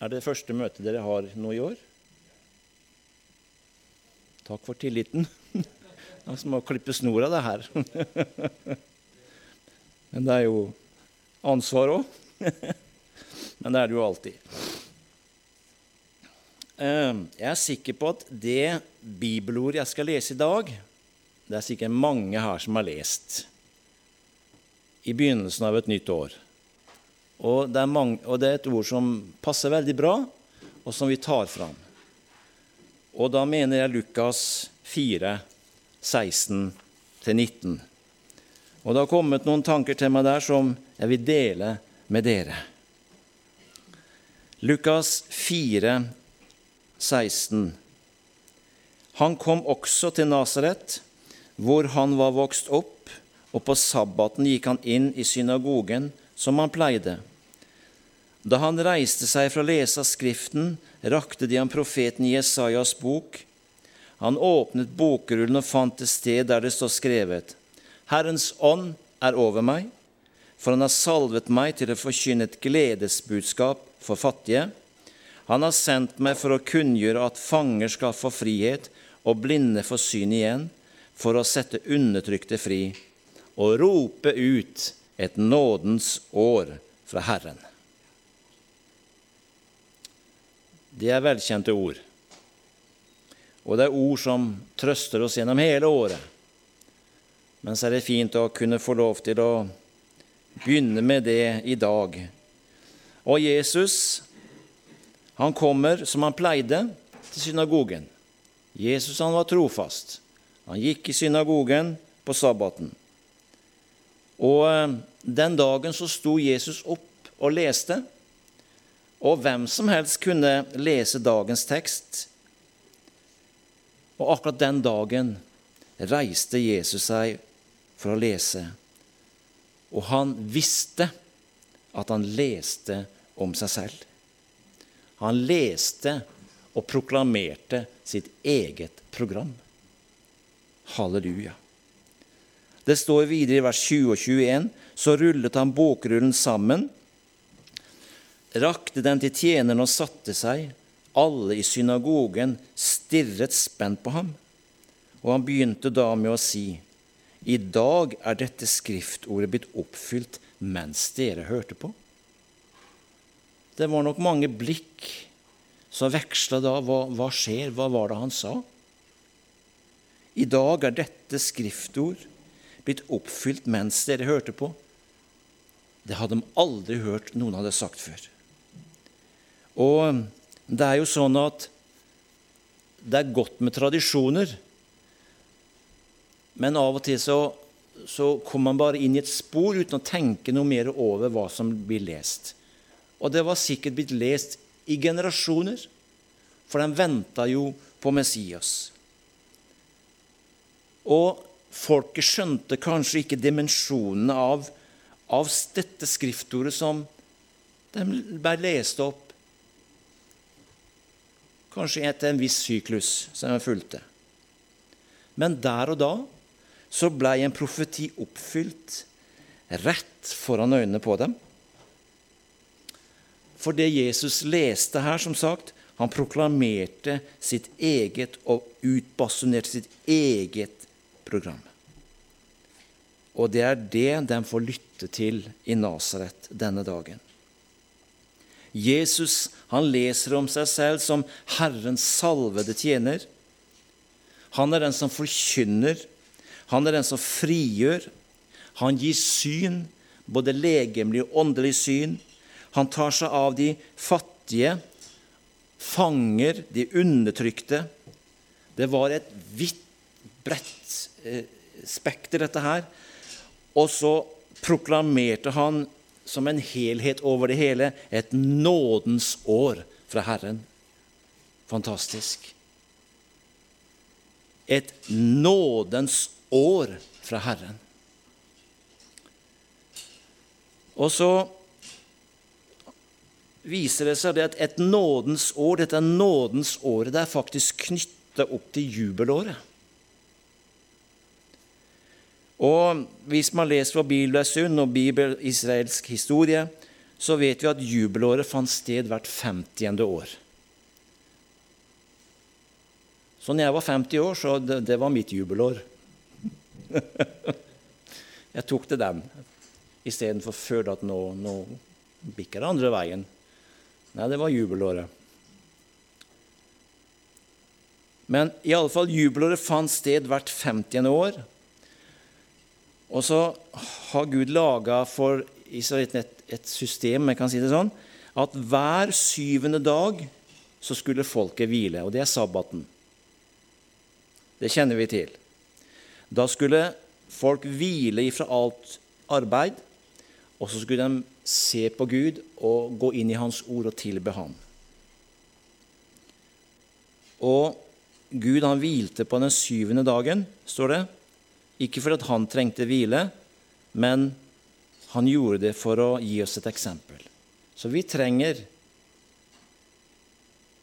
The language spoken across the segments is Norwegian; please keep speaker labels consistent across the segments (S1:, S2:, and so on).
S1: Er det første møtet dere har nå i år? Takk for tilliten. Det er som å klippe snora, det her. Men det er jo ansvar òg. Men det er det jo alltid. Ehm, jeg er sikker på at det bibelordet jeg skal lese i dag, det er sikkert mange her som har lest i begynnelsen av et nytt år. Og det, mange, og det, er et ord som passer veldig bra, og som vi tar fram. Og da mener jeg Lukas 4, 16-19. Og det har kommet noen tanker til meg der som jeg vil dele med dere. Lukas 4, 16. Han kom også til Nasaret, hvor han var vokst opp, og på sabbaten gikk han inn i synagogen som han pleide. Da han reiste seg for å lese Skriften, rakte de ham profeten Jesajas bok. Han åpnet bokrullen og fant et sted der det står skrevet:" Herrens ånd er over meg, for han har salvet meg til å forkynne et gledesbudskap for fattige. Han har sendt meg for å kunngjøre at fanger skal få frihet og blinde få syn igjen, for å sette undertrykte fri og rope ut et nådens år fra Herren. Det er velkjente ord. Og det er ord som trøster oss gjennom hele året. Men så er det fint å kunne få lov til å begynne med det i dag. Og Jesus, han kommer som han pleide, til synagogen. Jesus han var trofast. Han gikk i synagogen på sabbaten. Og eh, den dagen så sto Jesus opp og leste. Og hvem som helst kunne lese dagens tekst. Og akkurat den dagen reiste Jesus seg for å lese. Og han visste at han leste om seg selv. Han leste og proklamerte sitt eget program. Halleluja. Det står videre i vers 20 og 21.: Så rullet han bokrullen sammen rakte den til tjeneren og satte seg. Alle i synagogen stirret spent på ham. Og han begynte da med å si, I dag er dette skriftordet blitt oppfylt mens dere hørte på. Det var nok mange blikk som veksla da. Hva, hva skjer? Hva var det han sa? I dag er dette skriftord blitt oppfylt mens dere hørte på. Det hadde de aldri hørt noen hadde sagt før. Og det er jo sånn at det er godt med tradisjoner, men av og til så, så kommer man bare inn i et spor uten å tenke noe mer over hva som blir lest. Og det var sikkert blitt lest i generasjoner, for de venta jo på Messias. Og folket skjønte kanskje ikke dimensjonene av, av dette skriftordet som de ble lest opp kanskje etter en viss syklus som jeg fulgte. Men der og da så ble en profeti oppfylt rett foran øynene på dem. For det Jesus leste her, som sagt, han proklamerte sitt eget og utbasunerte sitt eget program. Og det er det de får lytte til i Nasaret denne dagen. Jesus han leser om seg selv som Herrens salvede tjener. Han er den som forkynner, han er den som frigjør. Han gir syn, både legemlig og åndelig syn. Han tar seg av de fattige, fanger de undertrykte. Det var et vidt, bredt eh, spekter, dette her. Og så proklamerte han som en helhet over det hele. Et nådens år fra Herren. Fantastisk. Et nådens år fra Herren. Og så viser det seg at et nådens år, dette nådens året, det er faktisk knytta opp til jubelåret. Og hvis man leser fra Bibelen og Bibel, israelsk historie, så vet vi at jubelåret fant sted hvert 50. år. Så når jeg var 50 år, så det, det var mitt jubelår. jeg tok til den istedenfor før at nå, nå bikker det andre veien. Nei, det var jubelåret. Men i alle fall, jubelåret fant sted hvert 50. år. Og så har Gud laga for israelittene et, et, system, jeg kan si det sånn, at hver syvende dag så skulle folket hvile, og det er sabbaten. Det kjenner vi til. Da skulle folk hvile ifra alt arbeid, og så skulle de se på Gud og gå inn i Hans ord og tilbe Ham. Og Gud han hvilte på den syvende dagen, står det. Ikke fordi han trengte hvile, men han gjorde det for å gi oss et eksempel. Så vi trenger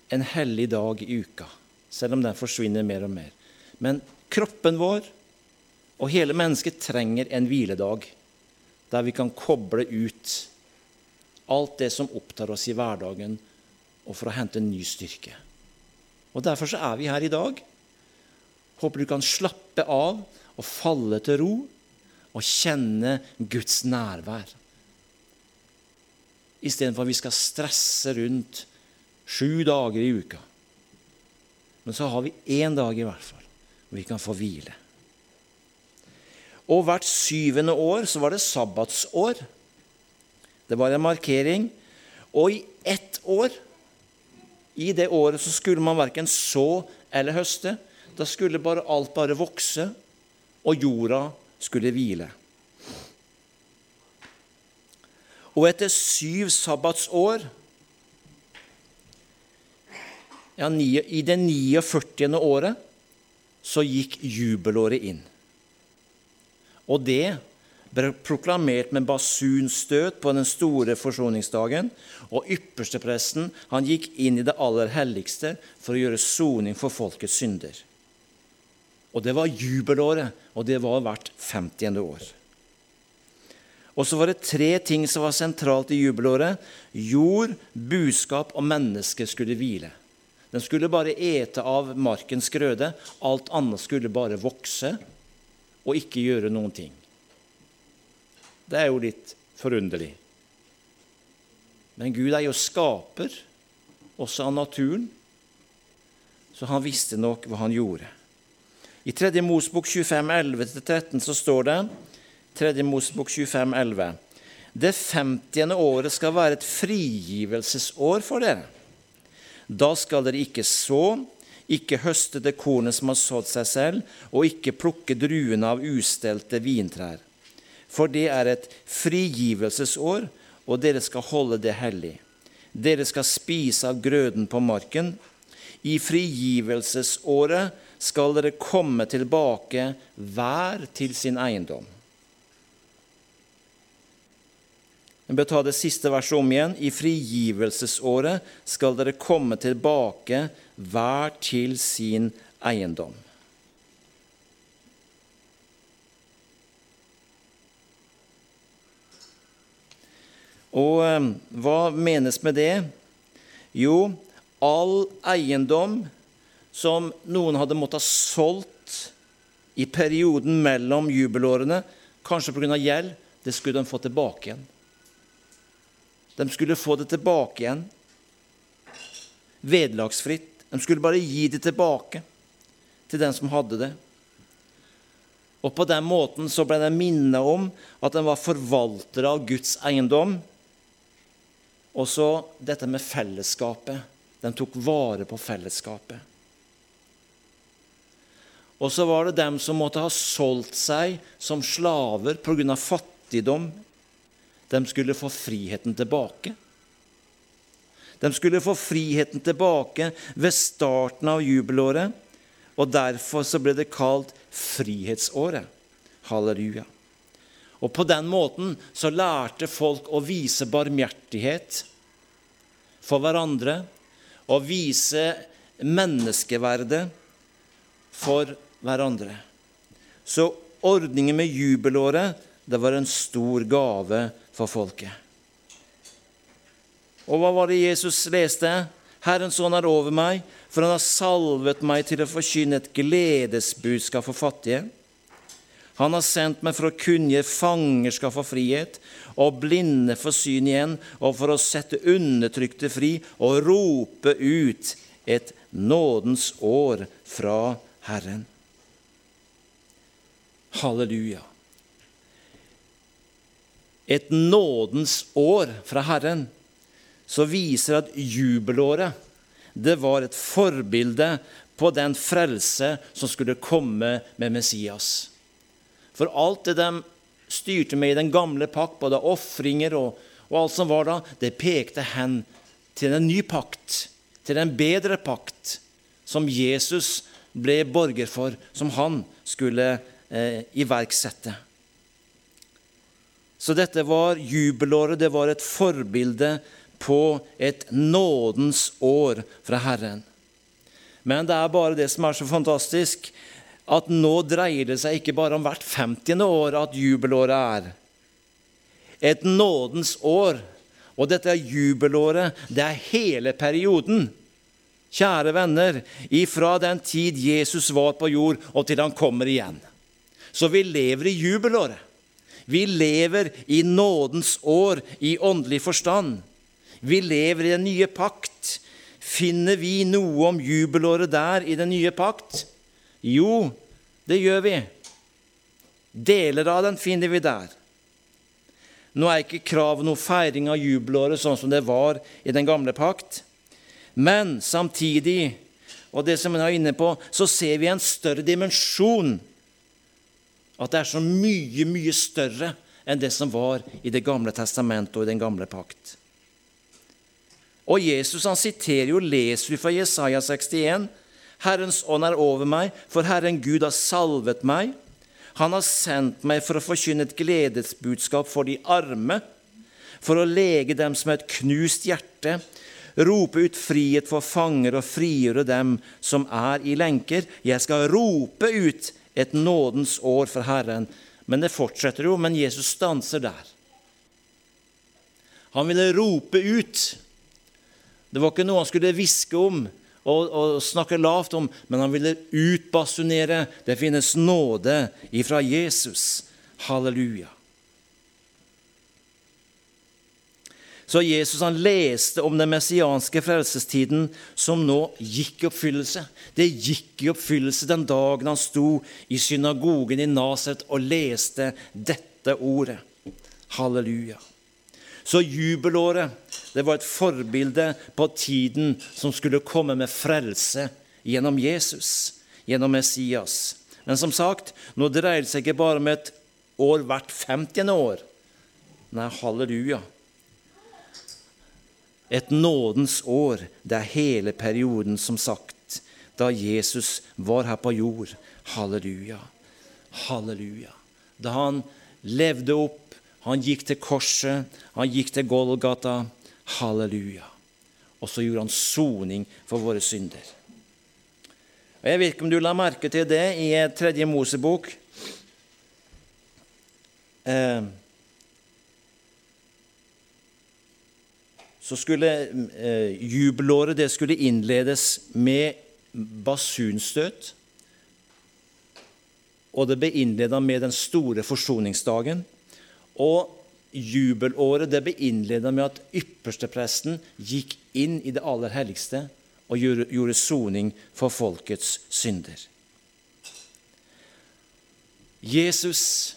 S1: en hellig dag i uka, selv om den forsvinner mer og mer. Men kroppen vår og hele mennesket trenger en hviledag der vi kan koble ut alt det som opptar oss i hverdagen, og for å hente en ny styrke. Og Derfor så er vi her i dag. Håper du kan slappe av og falle til ro og kjenne Guds nærvær. Istedenfor at vi skal stresse rundt sju dager i uka. Men så har vi én dag i hvert fall hvor vi kan få hvile. Og hvert syvende år så var det sabbatsår. Det var en markering. Og i ett år, i det året, så skulle man verken så eller høste. Da skulle bare alt bare vokse, og jorda skulle hvile. Og etter syv sabbatsår ja, I det 49. året så gikk jubelåret inn. Og det ble proklamert med basunstøt på den store forsoningsdagen. Og ypperstepresten gikk inn i det aller helligste for å gjøre soning for folkets synder. Og det var jubelåret, og det var hvert 50. år. Og så var det tre ting som var sentralt i jubelåret. Jord, buskap og menneske skulle hvile. Den skulle bare ete av markens grøde. Alt annet skulle bare vokse og ikke gjøre noen ting. Det er jo litt forunderlig. Men Gud er jo skaper, også av naturen, så han visste nok hva han gjorde. I 3. Mosbok 25, 11-13 så står det 3. Mosbok 25, 11, Det femtiende året skal være et frigivelsesår for dere. Da skal dere ikke så, ikke høste det kornet som har sådd seg selv, og ikke plukke druene av ustelte vintrær. For det er et frigivelsesår, og dere skal holde det hellig. Dere skal spise av grøden på marken. I frigivelsesåret skal dere komme tilbake hver til sin eiendom. Jeg bør ta det siste verset om igjen. I frigivelsesåret skal dere komme tilbake hver til sin eiendom. Og eh, hva menes med det? Jo, all eiendom som noen hadde måttet ha solgt i perioden mellom jubelårene, kanskje pga. gjeld, det skulle de få tilbake igjen. De skulle få det tilbake igjen. Vederlagsfritt. De skulle bare gi det tilbake til den som hadde det. Og På den måten så ble de minnet om at de var forvaltere av Guds eiendom. Og så dette med fellesskapet. De tok vare på fellesskapet. Og så var det dem som måtte ha solgt seg som slaver pga. fattigdom de skulle få friheten tilbake. De skulle få friheten tilbake ved starten av jubelåret, og derfor så ble det kalt frihetsåret. Halleluja. Og På den måten så lærte folk å vise barmhjertighet for hverandre og vise menneskeverdet for hverandre. Så ordningen med jubelåret det var en stor gave for folket. Og hva var det Jesus leste? Herrens ånd er over meg, for han har salvet meg til å forkynne et gledesbudskap for fattige. Han har sendt meg for å kunngjøre fangerskap for frihet og blinde for syn igjen, og for å sette undertrykte fri og rope ut et nådens år fra Herren. Halleluja. Et nådens år fra Herren som viser at jubelåret det var et forbilde på den frelse som skulle komme med Messias. For alt det de styrte med i den gamle pakt, både ofringer og, og, alt som var da, det pekte hen til en ny pakt, til en bedre pakt, som Jesus ble borger for, som han skulle eh, iverksette. Så dette var jubelåret, det var et forbilde på et nådens år fra Herren. Men det er bare det som er så fantastisk, at nå dreier det seg ikke bare om hvert 50. år at jubelåret er. Et nådens år. Og dette er jubelåret, det er hele perioden. Kjære venner, ifra den tid Jesus var på jord, og til han kommer igjen. Så vi lever i jubelåret. Vi lever i nådens år i åndelig forstand. Vi lever i den nye pakt. Finner vi noe om jubelåret der i den nye pakt? Jo, det gjør vi. Deler av den finner vi der. Nå er ikke kravet noe feiring av jubelåret sånn som det var i den gamle pakt. Men samtidig, og det som hun er inne på, så ser vi en større dimensjon. At det er så mye, mye større enn det som var i Det gamle testamentet og i den gamle pakt. Og Jesus han siterer jo, leser vi fra Jesaja 61 Herrens ånd er over meg, for Herren Gud har salvet meg. Han har sendt meg for å forkynne et gledesbudskap for de arme, for å lege dem som et knust hjerte, rope ut frihet for fanger og frigjøre dem som er i lenker. Jeg skal rope ut et nådens år for Herren. Men det fortsetter jo, men Jesus stanser der. Han ville rope ut. Det var ikke noe han skulle hviske om og, og snakke lavt om, men han ville utbasunere det finnes nåde ifra Jesus. Halleluja. Så Jesus han leste om den messianske frelsestiden som nå gikk i oppfyllelse. Det gikk i oppfyllelse den dagen han sto i synagogen i Naset og leste dette ordet. Halleluja. Så jubelåret det var et forbilde på tiden som skulle komme med frelse gjennom Jesus, gjennom Messias. Men som sagt, nå dreier det seg ikke bare om et år hvert 50. år. Nei, halleluja. Et nådens år, det er hele perioden, som sagt, da Jesus var her på jord. Halleluja. Halleluja. Da han levde opp han gikk til korset, han gikk til Golgata. Halleluja. Og så gjorde han soning for våre synder. Og Jeg vet ikke om du la merke til det i Tredje Mosebok. Eh, så skulle eh, jubelåret det skulle innledes med basunstøt. Og det ble innleda med den store forsoningsdagen. Og jubelåret det ble innledet med at ypperstepresten gikk inn i det aller helligste og gjorde soning for folkets synder. Jesus,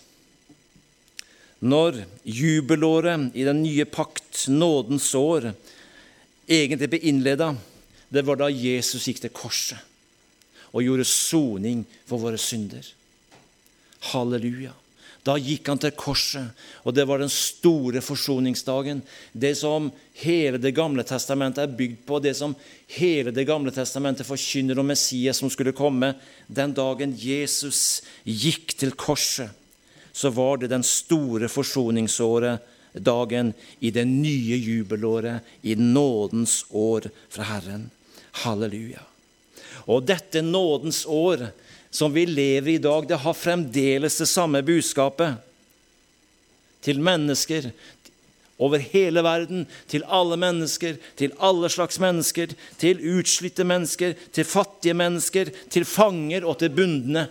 S1: når jubelåret i den nye pakt, nådens år, egentlig ble innleda, det var da Jesus gikk til korset og gjorde soning for våre synder. Halleluja. Da gikk han til korset, og det var den store forsoningsdagen. Det som hele Det gamle testamentet er bygd på, det som hele Det gamle testamentet forkynner om Messias som skulle komme. Den dagen Jesus gikk til korset, så var det den store forsoningsåret, dagen i det nye jubelåret, i nådens år fra Herren. Halleluja. Og dette nådens år som vi lever i i dag, det har fremdeles det samme budskapet til mennesker over hele verden, til alle mennesker, til alle slags mennesker, til utslitte mennesker, til fattige mennesker, til fanger og til bundne.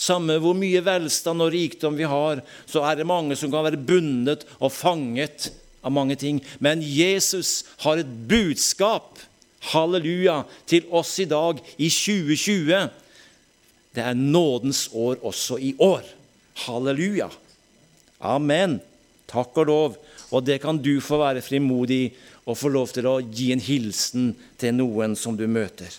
S1: Samme hvor mye velstand og rikdom vi har, så er det mange som kan være bundet og fanget av mange ting. Men Jesus har et budskap, halleluja, til oss i dag, i 2020. Det er nådens år også i år. Halleluja. Amen. Takk og lov. Og det kan du få være frimodig og få lov til å gi en hilsen til noen som du møter.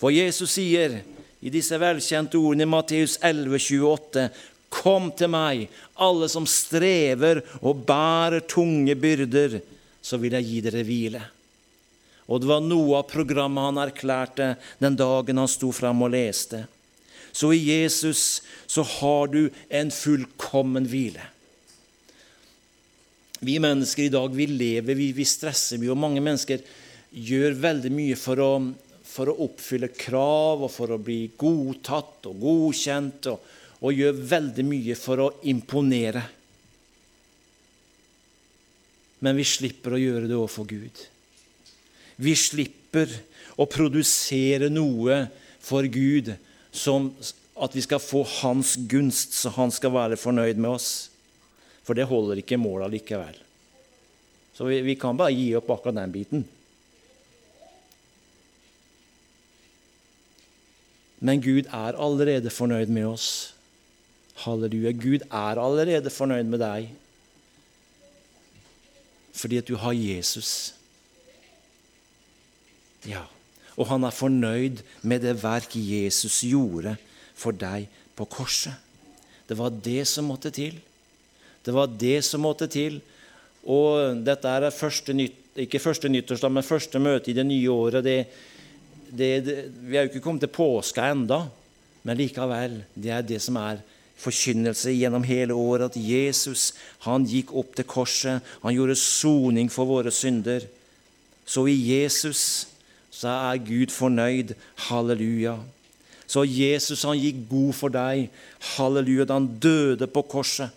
S1: For Jesus sier i disse velkjente ordene i Matteus 11, 28, Kom til meg, alle som strever og bærer tunge byrder, så vil jeg gi dere hvile. Og det var noe av programmet han erklærte den dagen han sto fram og leste. Så i Jesus så har du en fullkommen hvile. Vi mennesker i dag vi lever, vi, vi stresser mye, og mange mennesker gjør veldig mye for å, for å oppfylle krav og for å bli godtatt og godkjent, og, og gjør veldig mye for å imponere. Men vi slipper å gjøre det overfor Gud. Vi slipper å produsere noe for Gud som at vi skal få hans gunst, så han skal være fornøyd med oss. For det holder ikke målet likevel. Så vi, vi kan bare gi opp akkurat den biten. Men Gud er allerede fornøyd med oss. Halleluja. Gud er allerede fornøyd med deg fordi at du har Jesus. Ja og han er fornøyd med det verk Jesus gjorde for deg på korset. Det var det som måtte til. Det var det som måtte til. Og dette er første nytt, ikke første nyttårsdag, men første møte i det nye året. Det, det, det, vi er jo ikke kommet til påske enda, men likevel, det er det som er forkynnelse gjennom hele året, at Jesus han gikk opp til korset. Han gjorde soning for våre synder. Så i Jesus så er Gud fornøyd. Halleluja. Så Jesus han gikk god for deg. Halleluja. Da han døde på korset,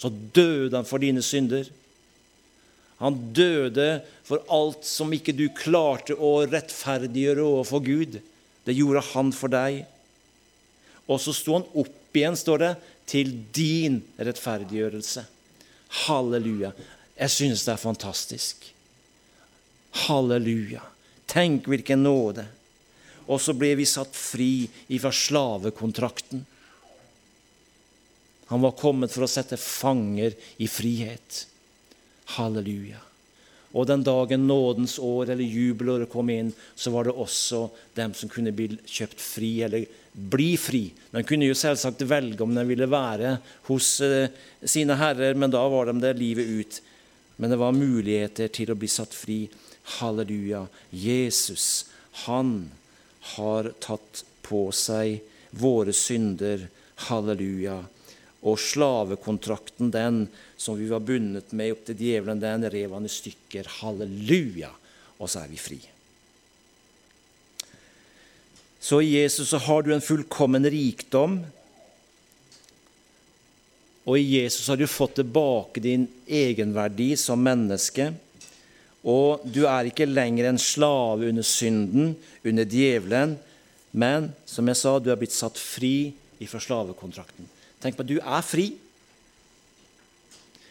S1: så døde han for dine synder. Han døde for alt som ikke du klarte å rettferdiggjøre overfor Gud. Det gjorde han for deg. Og så sto han opp igjen, står det, til din rettferdiggjørelse. Halleluja. Jeg synes det er fantastisk. Halleluja. Tenk hvilken nåde! Og så ble vi satt fri ifra slavekontrakten. Han var kommet for å sette fanger i frihet. Halleluja. Og den dagen nådens år eller jubelåret kom inn, så var det også dem som kunne bli kjøpt fri, eller bli fri. De kunne jo selvsagt velge om de ville være hos eh, sine herrer, men da var de der livet ut. Men det var muligheter til å bli satt fri. Halleluja. Jesus, han har tatt på seg våre synder. Halleluja. Og slavekontrakten, den som vi var bundet med opp til djevelen, den rev han i stykker. Halleluja! Og så er vi fri. Så i Jesus så har du en fullkommen rikdom. Og i Jesus har du fått tilbake din egenverdi som menneske. Og du er ikke lenger en slave under synden, under djevelen, men som jeg sa, du er blitt satt fri ifra slavekontrakten. Tenk på at du er fri.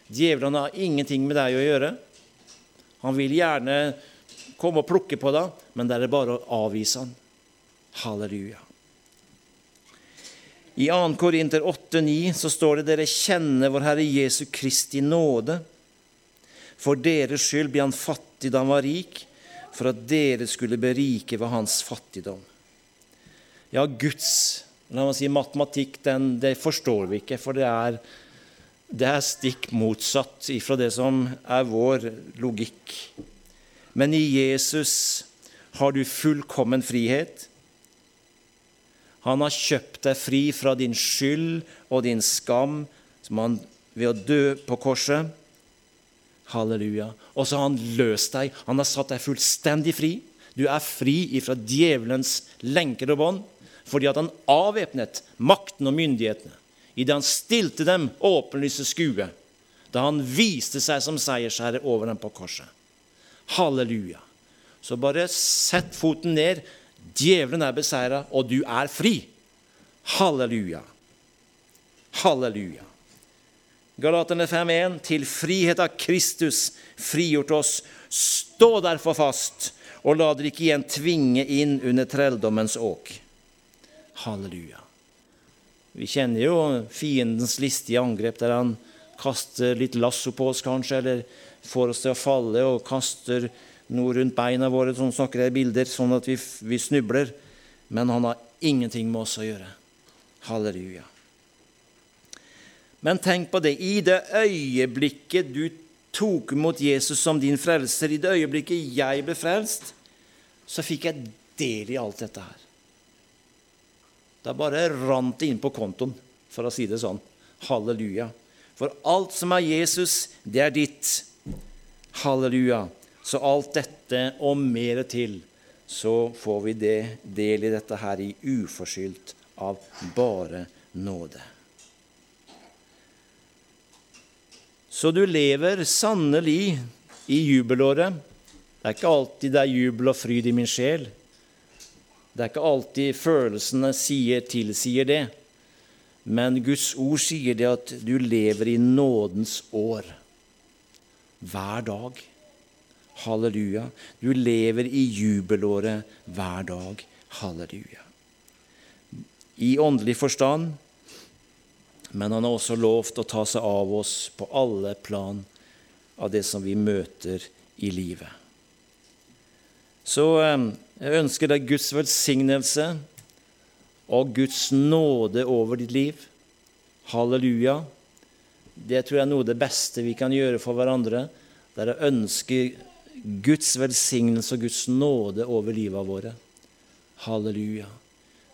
S1: Djevelen har ingenting med deg å gjøre. Han vil gjerne komme og plukke på deg, men det er bare å avvise han. Halleluja. I 2. Korinter 8,9 så står det dere kjenner vår Herre Jesu Kristi nåde for deres skyld ble han fattig da han var rik, for at dere skulle berike ved hans fattigdom. Ja, Guds la meg si, matematikk den, det forstår vi ikke, for det er, det er stikk motsatt ifra det som er vår logikk. Men i Jesus har du fullkommen frihet. Han har kjøpt deg fri fra din skyld og din skam som han ved å dø på korset. Halleluja. Og så har han løst deg. Han har satt deg fullstendig fri. Du er fri ifra djevelens lenker og bånd fordi at han avvæpnet makten og myndighetene idet han stilte dem åpenlyse skue. da han viste seg som seiersherre over dem på korset. Halleluja. Så bare sett foten ned. Djevelen er beseira, og du er fri. Halleluja. Halleluja. Galaterne 5.1.: Til frihet av Kristus frigjort oss. Stå derfor fast, og la dere ikke igjen tvinge inn under trelldommens åk. Halleluja. Vi kjenner jo fiendens listige angrep, der han kaster litt lasso på oss, kanskje, eller får oss til å falle og kaster noe rundt beina våre, sånn snakker jeg i bilder, sånn at vi, vi snubler. Men han har ingenting med oss å gjøre. Halleluja. Men tenk på det. I det øyeblikket du tok imot Jesus som din frelser, i det øyeblikket jeg ble frelst, så fikk jeg del i alt dette her. Da bare rant inn på kontoen, for å si det sånn. Halleluja. For alt som er Jesus, det er ditt. Halleluja. Så alt dette og mer til, så får vi det del i dette her i uforskyldt av bare nåde. Så du lever sannelig i jubelåret. Det er ikke alltid det er jubel og fryd i min sjel. Det er ikke alltid følelsene sier, tilsier det. Men Guds ord sier det at du lever i nådens år. Hver dag. Halleluja. Du lever i jubelåret hver dag. Halleluja. I åndelig forstand men han har også lovt å ta seg av oss på alle plan av det som vi møter i livet. Så eh, jeg ønsker deg Guds velsignelse og Guds nåde over ditt liv. Halleluja. Det tror jeg er noe av det beste vi kan gjøre for hverandre. Det er å ønske Guds velsignelse og Guds nåde over livet våre. Halleluja.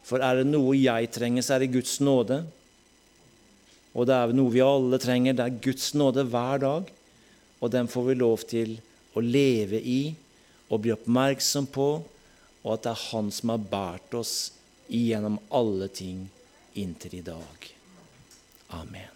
S1: For er det noe jeg trenger, så er det Guds nåde. Og det er noe vi alle trenger. Det er Guds nåde hver dag. Og den får vi lov til å leve i og bli oppmerksom på, og at det er Han som har båret oss igjennom alle ting inntil i dag. Amen.